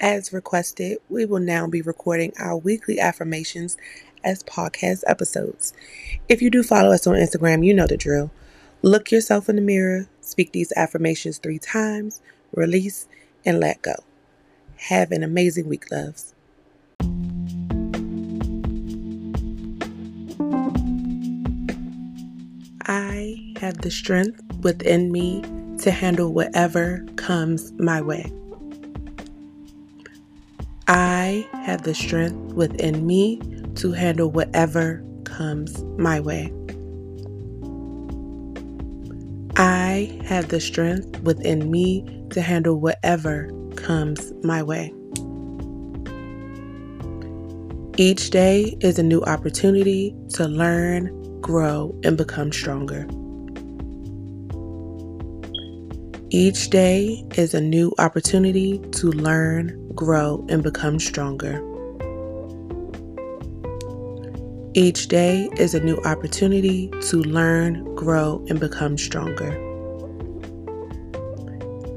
As requested, we will now be recording our weekly affirmations as podcast episodes. If you do follow us on Instagram, you know the drill. Look yourself in the mirror, speak these affirmations three times, release, and let go. Have an amazing week, loves. I have the strength within me to handle whatever comes my way. I have the strength within me to handle whatever comes my way. I have the strength within me to handle whatever comes my way. Each day is a new opportunity to learn, grow, and become stronger. Each day is a new opportunity to learn, grow, and become stronger. Each day is a new opportunity to learn, grow, and become stronger.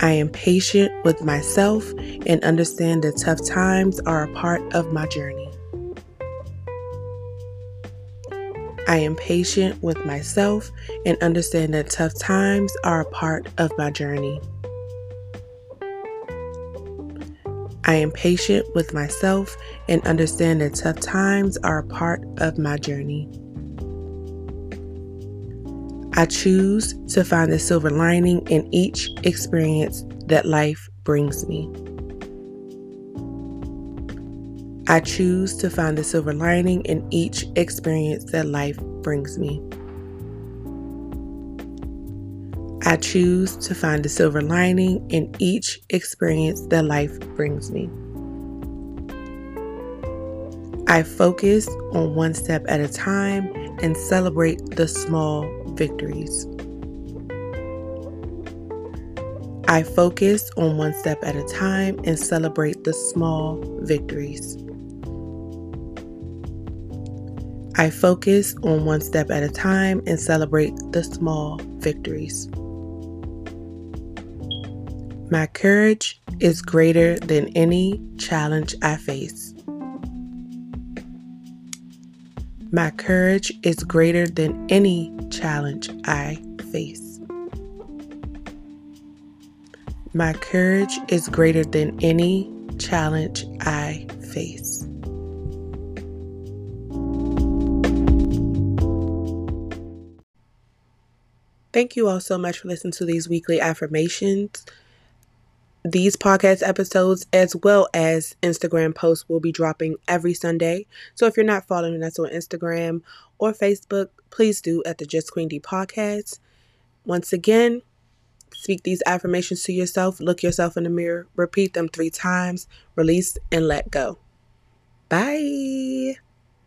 I am patient with myself and understand that tough times are a part of my journey. I am patient with myself and understand that tough times are a part of my journey. I am patient with myself and understand that tough times are a part of my journey. I choose to find the silver lining in each experience that life brings me. I choose to find the silver lining in each experience that life brings me. I choose to find the silver lining in each experience that life brings me. I focus on one step at a time and celebrate the small victories. I focus on one step at a time and celebrate the small victories. I focus on one step at a time and celebrate the small victories. My courage is greater than any challenge I face. My courage is greater than any challenge I face. My courage is greater than any challenge I face. Thank you all so much for listening to these weekly affirmations. These podcast episodes, as well as Instagram posts, will be dropping every Sunday. So if you're not following us on Instagram or Facebook, please do at the Just Queen Dee podcast. Once again, speak these affirmations to yourself, look yourself in the mirror, repeat them three times, release, and let go. Bye.